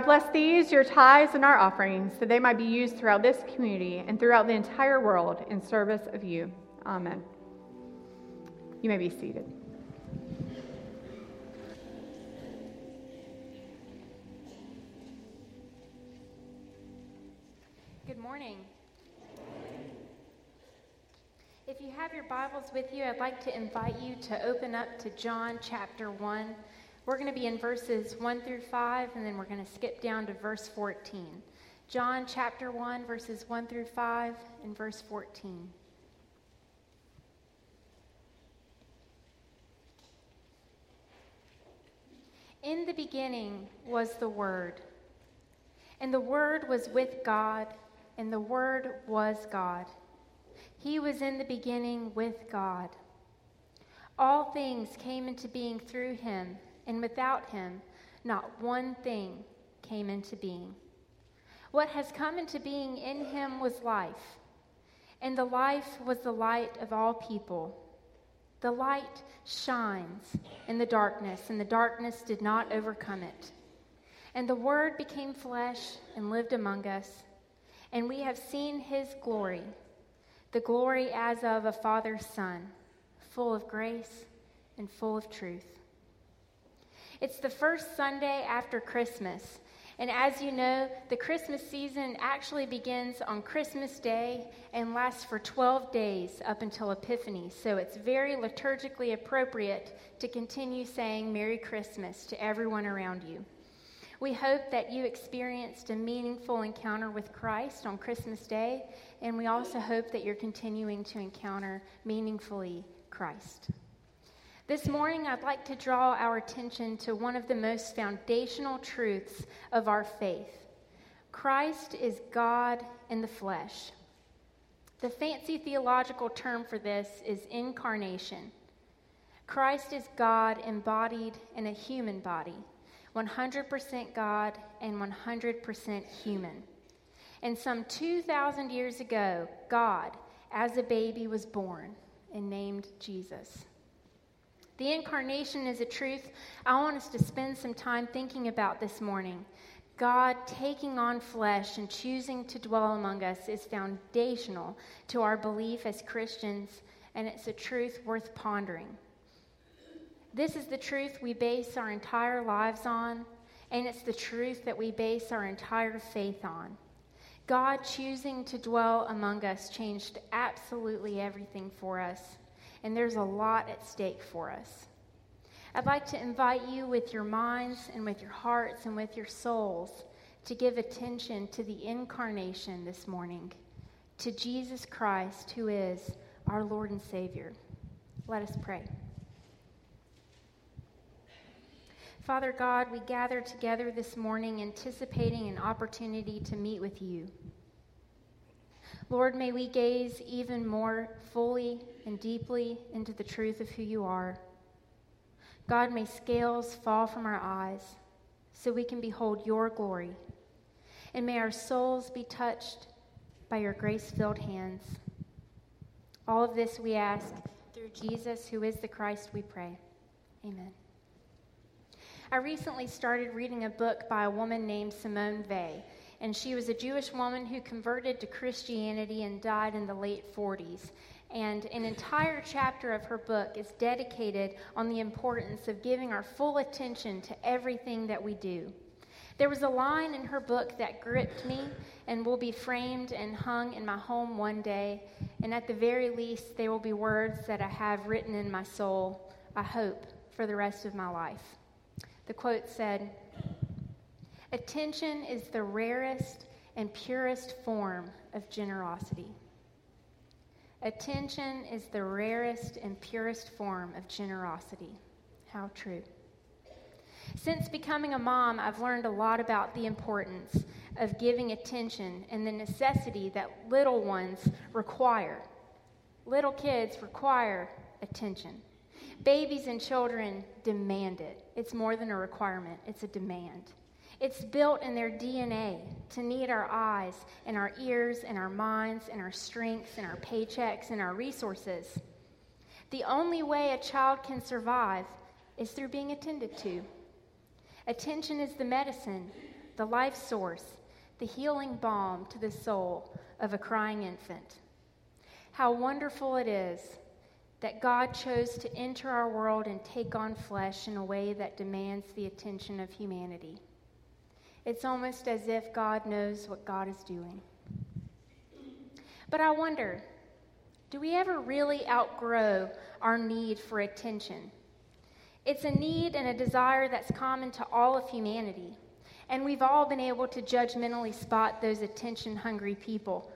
God bless these, your tithes and our offerings, that they might be used throughout this community and throughout the entire world in service of you. Amen. You may be seated. Good morning. If you have your Bibles with you, I'd like to invite you to open up to John chapter 1. We're going to be in verses 1 through 5, and then we're going to skip down to verse 14. John chapter 1, verses 1 through 5, and verse 14. In the beginning was the Word, and the Word was with God, and the Word was God. He was in the beginning with God. All things came into being through him and without him, not one thing came into being. What has come into being in him was life, and the life was the light of all people. The light shines in the darkness, and the darkness did not overcome it. And the Word became flesh and lived among us, and we have seen his glory, the glory as of a Father's Son, full of grace and full of truth. It's the first Sunday after Christmas. And as you know, the Christmas season actually begins on Christmas Day and lasts for 12 days up until Epiphany. So it's very liturgically appropriate to continue saying Merry Christmas to everyone around you. We hope that you experienced a meaningful encounter with Christ on Christmas Day, and we also hope that you're continuing to encounter meaningfully Christ. This morning, I'd like to draw our attention to one of the most foundational truths of our faith Christ is God in the flesh. The fancy theological term for this is incarnation. Christ is God embodied in a human body, 100% God and 100% human. And some 2,000 years ago, God, as a baby, was born and named Jesus. The incarnation is a truth I want us to spend some time thinking about this morning. God taking on flesh and choosing to dwell among us is foundational to our belief as Christians, and it's a truth worth pondering. This is the truth we base our entire lives on, and it's the truth that we base our entire faith on. God choosing to dwell among us changed absolutely everything for us and there's a lot at stake for us. I'd like to invite you with your minds and with your hearts and with your souls to give attention to the incarnation this morning, to Jesus Christ, who is our Lord and Savior. Let us pray. Father God, we gather together this morning anticipating an opportunity to meet with you. Lord, may we gaze even more fully and deeply into the truth of who you are. God, may scales fall from our eyes so we can behold your glory. And may our souls be touched by your grace filled hands. All of this we ask through Jesus, who is the Christ, we pray. Amen. I recently started reading a book by a woman named Simone Weil and she was a Jewish woman who converted to Christianity and died in the late 40s. And an entire chapter of her book is dedicated on the importance of giving our full attention to everything that we do. There was a line in her book that gripped me and will be framed and hung in my home one day. And at the very least, there will be words that I have written in my soul, I hope, for the rest of my life. The quote said, Attention is the rarest and purest form of generosity. Attention is the rarest and purest form of generosity. How true. Since becoming a mom, I've learned a lot about the importance of giving attention and the necessity that little ones require. Little kids require attention. Babies and children demand it. It's more than a requirement, it's a demand. It's built in their DNA to need our eyes and our ears and our minds and our strengths and our paychecks and our resources. The only way a child can survive is through being attended to. Attention is the medicine, the life source, the healing balm to the soul of a crying infant. How wonderful it is that God chose to enter our world and take on flesh in a way that demands the attention of humanity. It's almost as if God knows what God is doing. But I wonder do we ever really outgrow our need for attention? It's a need and a desire that's common to all of humanity. And we've all been able to judgmentally spot those attention hungry people.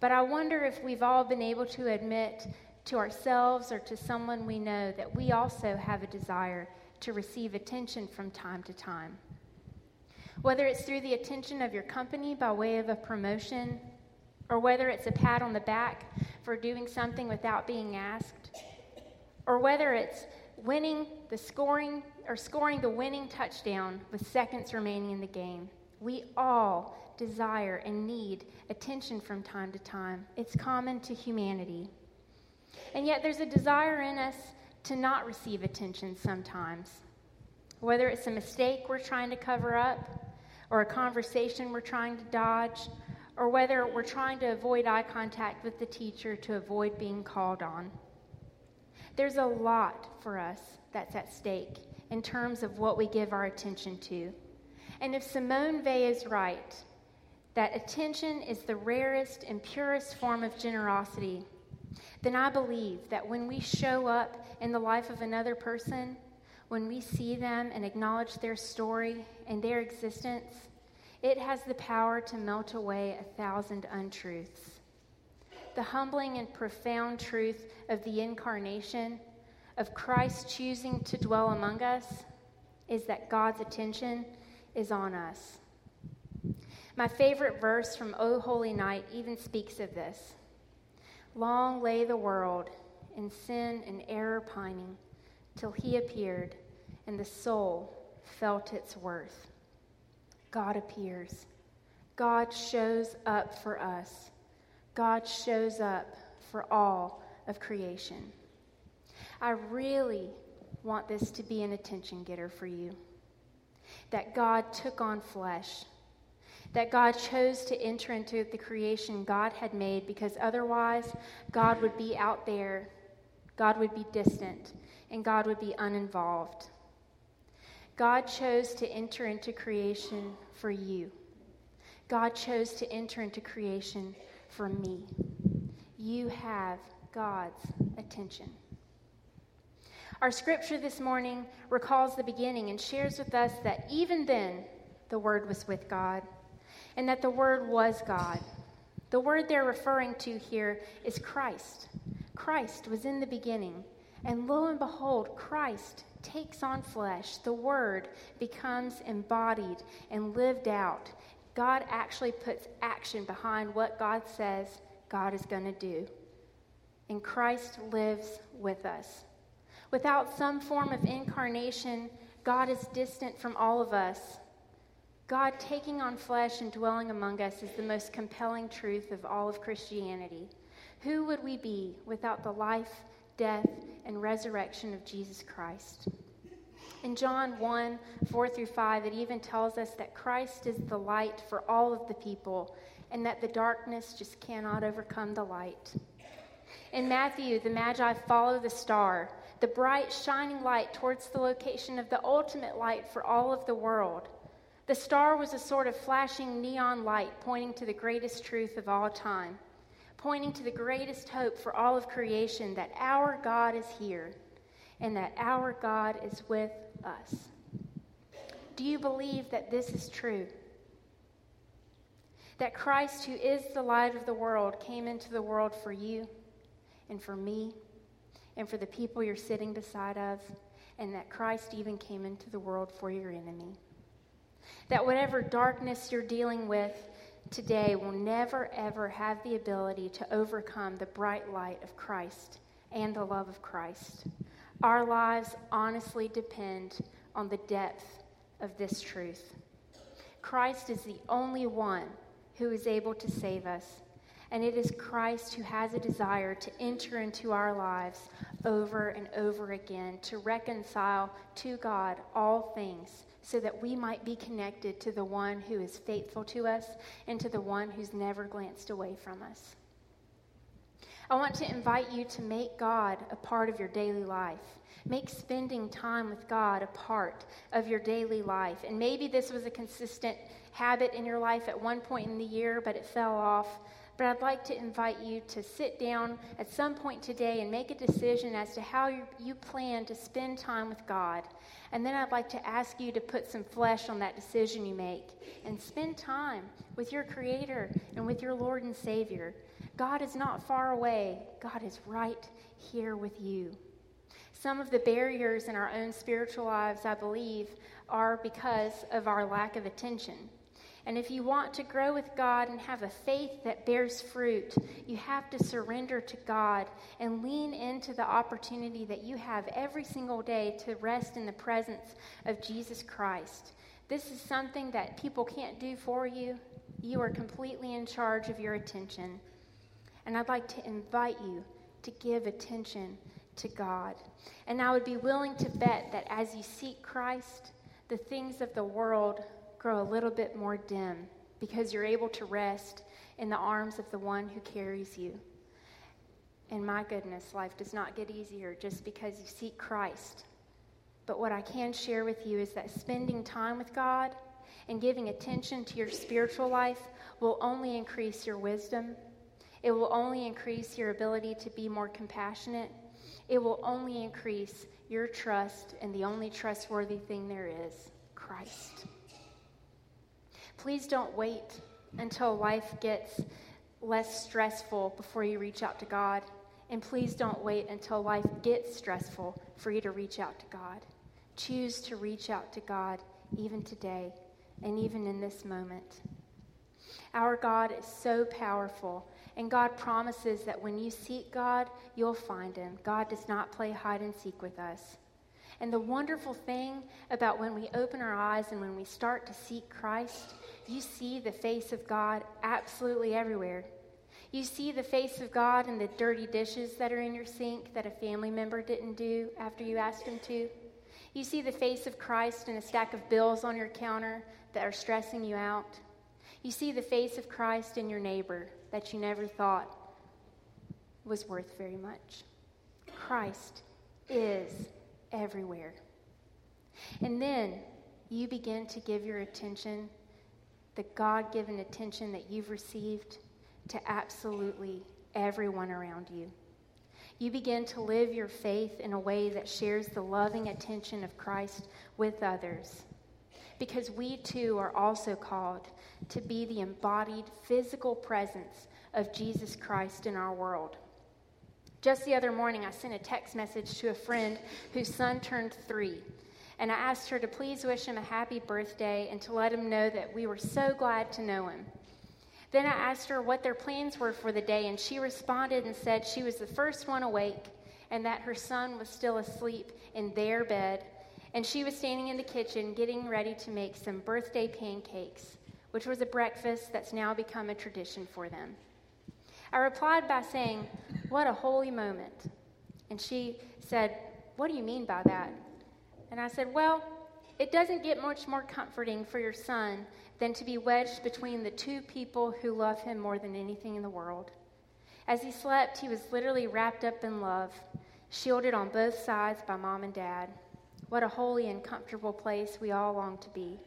But I wonder if we've all been able to admit to ourselves or to someone we know that we also have a desire to receive attention from time to time. Whether it's through the attention of your company by way of a promotion, or whether it's a pat on the back for doing something without being asked, or whether it's winning the scoring or scoring the winning touchdown with seconds remaining in the game. We all desire and need attention from time to time. It's common to humanity. And yet, there's a desire in us to not receive attention sometimes. Whether it's a mistake we're trying to cover up, or a conversation we're trying to dodge, or whether we're trying to avoid eye contact with the teacher to avoid being called on. There's a lot for us that's at stake in terms of what we give our attention to. And if Simone Weil is right, that attention is the rarest and purest form of generosity, then I believe that when we show up in the life of another person, when we see them and acknowledge their story and their existence, it has the power to melt away a thousand untruths. The humbling and profound truth of the incarnation, of Christ choosing to dwell among us, is that God's attention is on us. My favorite verse from O Holy Night even speaks of this. Long lay the world in sin and error pining till he appeared and the soul felt its worth. God appears. God shows up for us. God shows up for all of creation. I really want this to be an attention getter for you. That God took on flesh. That God chose to enter into the creation God had made because otherwise God would be out there, God would be distant, and God would be uninvolved. God chose to enter into creation for you. God chose to enter into creation for me. You have God's attention. Our scripture this morning recalls the beginning and shares with us that even then the Word was with God and that the Word was God. The word they're referring to here is Christ. Christ was in the beginning, and lo and behold, Christ takes on flesh. The Word becomes embodied and lived out. God actually puts action behind what God says God is going to do. And Christ lives with us. Without some form of incarnation, God is distant from all of us. God taking on flesh and dwelling among us is the most compelling truth of all of Christianity. Who would we be without the life, death, and resurrection of Jesus Christ? In John 1 4 through 5, it even tells us that Christ is the light for all of the people and that the darkness just cannot overcome the light. In Matthew, the Magi follow the star, the bright, shining light towards the location of the ultimate light for all of the world. The star was a sort of flashing neon light pointing to the greatest truth of all time, pointing to the greatest hope for all of creation that our God is here and that our God is with us. Do you believe that this is true? That Christ, who is the light of the world, came into the world for you and for me and for the people you're sitting beside of, and that Christ even came into the world for your enemy. That whatever darkness you're dealing with today will never, ever have the ability to overcome the bright light of Christ and the love of Christ. Our lives honestly depend on the depth of this truth. Christ is the only one who is able to save us, and it is Christ who has a desire to enter into our lives over and over again to reconcile to God all things so that we might be connected to the one who is faithful to us and to the one who's never glanced away from us. I want to invite you to make God a part of your daily life. Make spending time with God a part of your daily life. And maybe this was a consistent habit in your life at one point in the year, but it fell off. But I'd like to invite you to sit down at some point today and make a decision as to how you, plan to spend time with God. And then I'd like to ask you to put some flesh on that decision you make and spend time with your Creator and with your Lord and Savior. God is not far away, God is right here with you. Some of the barriers in our own spiritual lives, I believe, are because of our lack of attention. And if you want to grow with God and have a faith that bears fruit, you have to surrender to God and lean into the opportunity that you have every single day to rest in the presence of Jesus Christ. This is something that people can't do for you. You are completely in charge of your attention. And I'd like to invite you to give attention to God. And I would be willing to bet that as you seek Christ, the things of the world grow a little bit more dim because you're able to rest in the arms of the one who carries you. And my goodness, life does not get easier just because you seek Christ. But what I can share with you is that spending time with God and giving attention to your spiritual life will only increase your wisdom. It will only increase your ability to be more compassionate. It will only increase your trust in the only trustworthy thing there is Christ. Please don't wait until life gets less stressful before you reach out to God. And please don't wait until life gets stressful for you to reach out to God. Choose to reach out to God even today and even in this moment. Our God is so powerful, and God promises that when you seek God, you'll find him. God does not play hide and seek with us. And the wonderful thing about when we open our eyes and when we start to seek Christ you see the face of God absolutely everywhere. You see the face of God in the dirty dishes that are in your sink that a family member didn't do after you asked him to. You see the face of Christ in a stack of bills on your counter that are stressing you out. You see the face of Christ in your neighbor that you never thought was worth very much. Christ is everywhere. And then you begin to give your attention the God given attention that you've received to absolutely everyone around you. You begin to live your faith in a way that shares the loving attention of Christ with others. Because we too are also called to be the embodied physical presence of Jesus Christ in our world. Just the other morning, I sent a text message to a friend whose son turned three and I asked her to please wish him a happy birthday and to let him know that we were so glad to know him. Then I asked her what their plans were for the day, and she responded and said she was the first one awake and that her son was still asleep in their bed, and she was standing in the kitchen getting ready to make some birthday pancakes, which was a breakfast that's now become a tradition for them. I replied by saying, What a holy moment. And she said, What do you mean by that? And I said, Well, it doesn't get much more comforting for your son than to be wedged between the two people who love him more than anything in the world. As he slept, he was literally wrapped up in love, shielded on both sides by mom and dad. What a holy and comfortable place we all long to be.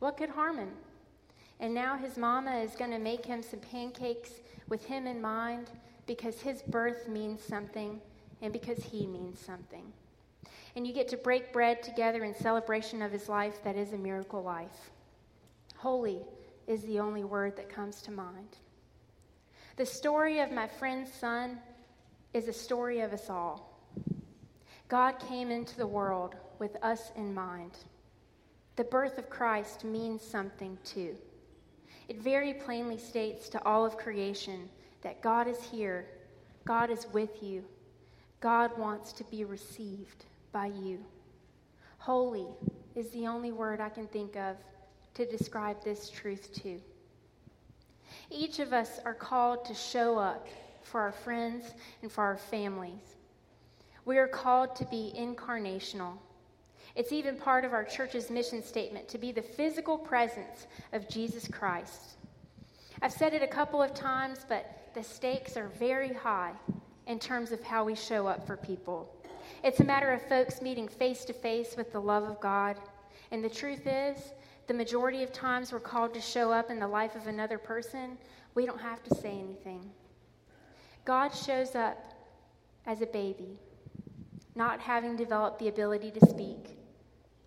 What could harm him? And now his mama is going to make him some pancakes with him in mind because his birth means something and because he means something and you get to break bread together in celebration of his life that is a miracle life. Holy is the only word that comes to mind. The story of my friend's son is a story of us all. God came into the world with us in mind. The birth of Christ means something too. It very plainly states to all of creation that God is here, God is with you, God wants to be received by you. Holy is the only word I can think of to describe this truth to. Each of us are called to show up for our friends and for our families. We are called to be incarnational. It's even part of our church's mission statement to be the physical presence of Jesus Christ. I've said it a couple of times, but the stakes are very high in terms of how we show up for people. It's a matter of folks meeting face to face with the love of God. And the truth is, the majority of times we're called to show up in the life of another person, we don't have to say anything. God shows up as a baby, not having developed the ability to speak,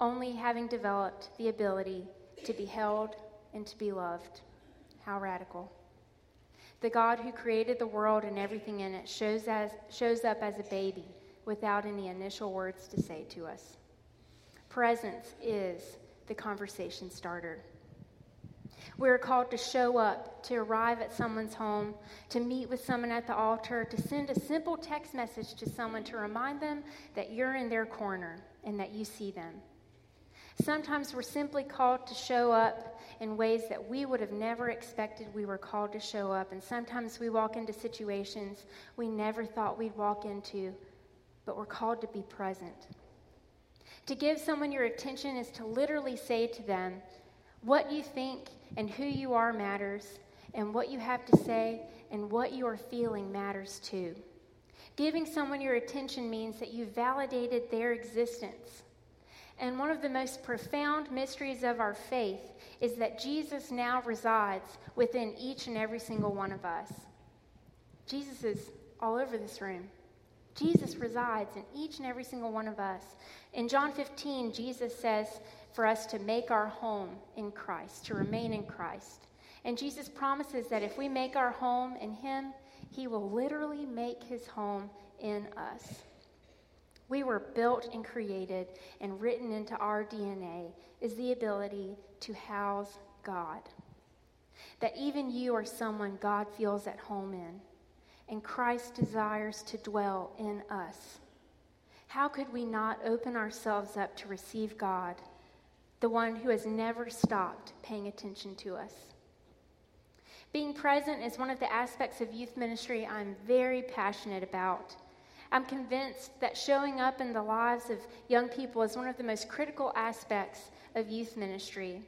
only having developed the ability to be held and to be loved. How radical. The God who created the world and everything in it shows, as, shows up as a baby without any initial words to say to us. Presence is the conversation starter. We are called to show up, to arrive at someone's home, to meet with someone at the altar, to send a simple text message to someone to remind them that you're in their corner and that you see them. Sometimes we're simply called to show up in ways that we would have never expected we were called to show up. And sometimes we walk into situations we never thought we'd walk into, but we're called to be present. To give someone your attention is to literally say to them, what you think and who you are matters, and what you have to say and what you are feeling matters too. Giving someone your attention means that you validated their existence. And one of the most profound mysteries of our faith is that Jesus now resides within each and every single one of us. Jesus is all over this room. Jesus resides in each and every single one of us. In John 15, Jesus says for us to make our home in Christ, to remain in Christ. And Jesus promises that if we make our home in Him, He will literally make His home in us. We were built and created and written into our DNA is the ability to house God. That even you are someone God feels at home in, and Christ desires to dwell in us. How could we not open ourselves up to receive God, the one who has never stopped paying attention to us? Being present is one of the aspects of youth ministry I'm very passionate about. I'm convinced that showing up in the lives of young people is one of the most critical aspects of youth ministry.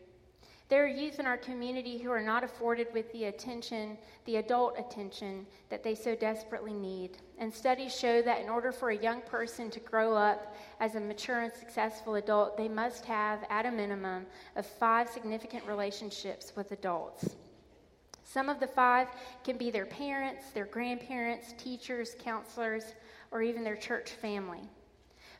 There are youth in our community who are not afforded with the attention, the adult attention, that they so desperately need. And studies show that in order for a young person to grow up as a mature and successful adult, they must have, at a minimum, of five significant relationships with adults. Some of the five can be their parents, their grandparents, teachers, counselors, or even their church family.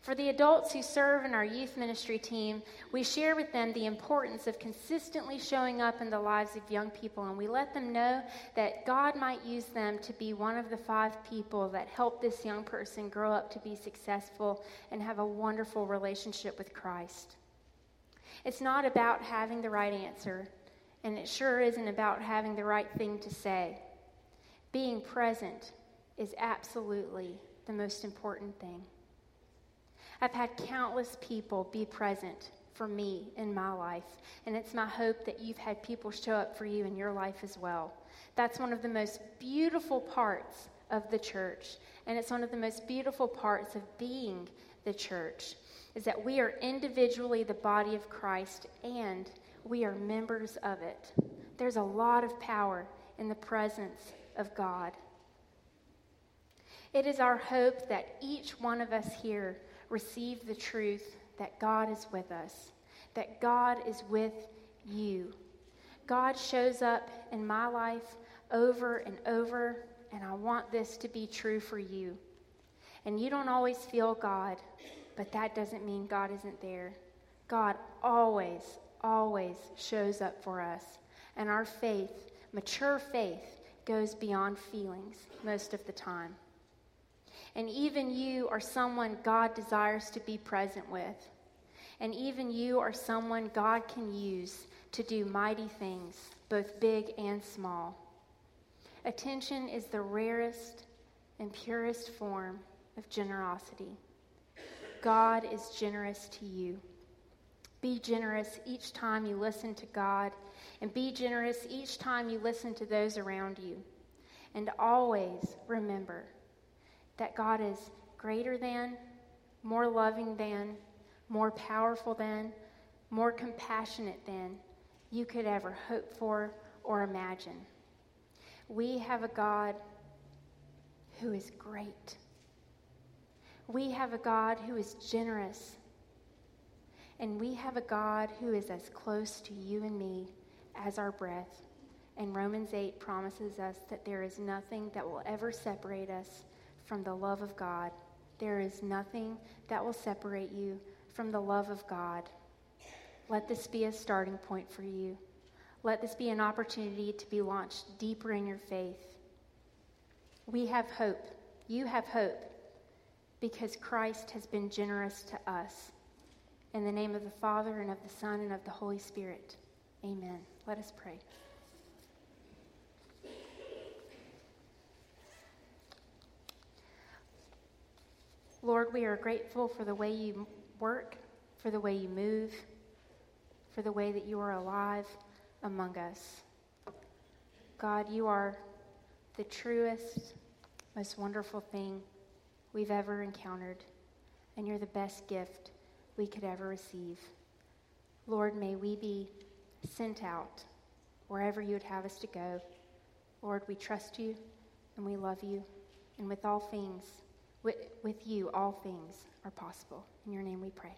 For the adults who serve in our youth ministry team, we share with them the importance of consistently showing up in the lives of young people, and we let them know that God might use them to be one of the five people that help this young person grow up to be successful and have a wonderful relationship with Christ. It's not about having the right answer, and it sure isn't about having the right thing to say. Being present is absolutely the most important thing. I've had countless people be present for me in my life, and it's my hope that you've had people show up for you in your life as well. That's one of the most beautiful parts of the church, and it's one of the most beautiful parts of being the church is that we are individually the body of Christ and we are members of it. There's a lot of power in the presence of God. It is our hope that each one of us here receive the truth that God is with us, that God is with you. God shows up in my life over and over, and I want this to be true for you. And you don't always feel God, but that doesn't mean God isn't there. God always, always shows up for us. And our faith, mature faith, goes beyond feelings most of the time. And even you are someone God desires to be present with. And even you are someone God can use to do mighty things, both big and small. Attention is the rarest and purest form of generosity. God is generous to you. Be generous each time you listen to God, and be generous each time you listen to those around you. And always remember that God is greater than, more loving than, more powerful than, more compassionate than you could ever hope for or imagine. We have a God who is great. We have a God who is generous. And we have a God who is as close to you and me as our breath. And Romans 8 promises us that there is nothing that will ever separate us from the love of God. There is nothing that will separate you from the love of God. Let this be a starting point for you. Let this be an opportunity to be launched deeper in your faith. We have hope. You have hope because Christ has been generous to us. In the name of the Father, and of the Son, and of the Holy Spirit. Amen. Let us pray. Lord, we are grateful for the way you work, for the way you move, for the way that you are alive among us. God, you are the truest, most wonderful thing we've ever encountered, and you're the best gift we could ever receive. Lord, may we be sent out wherever you would have us to go. Lord, we trust you and we love you, and with all things, with, with you, all things are possible. In your name we pray.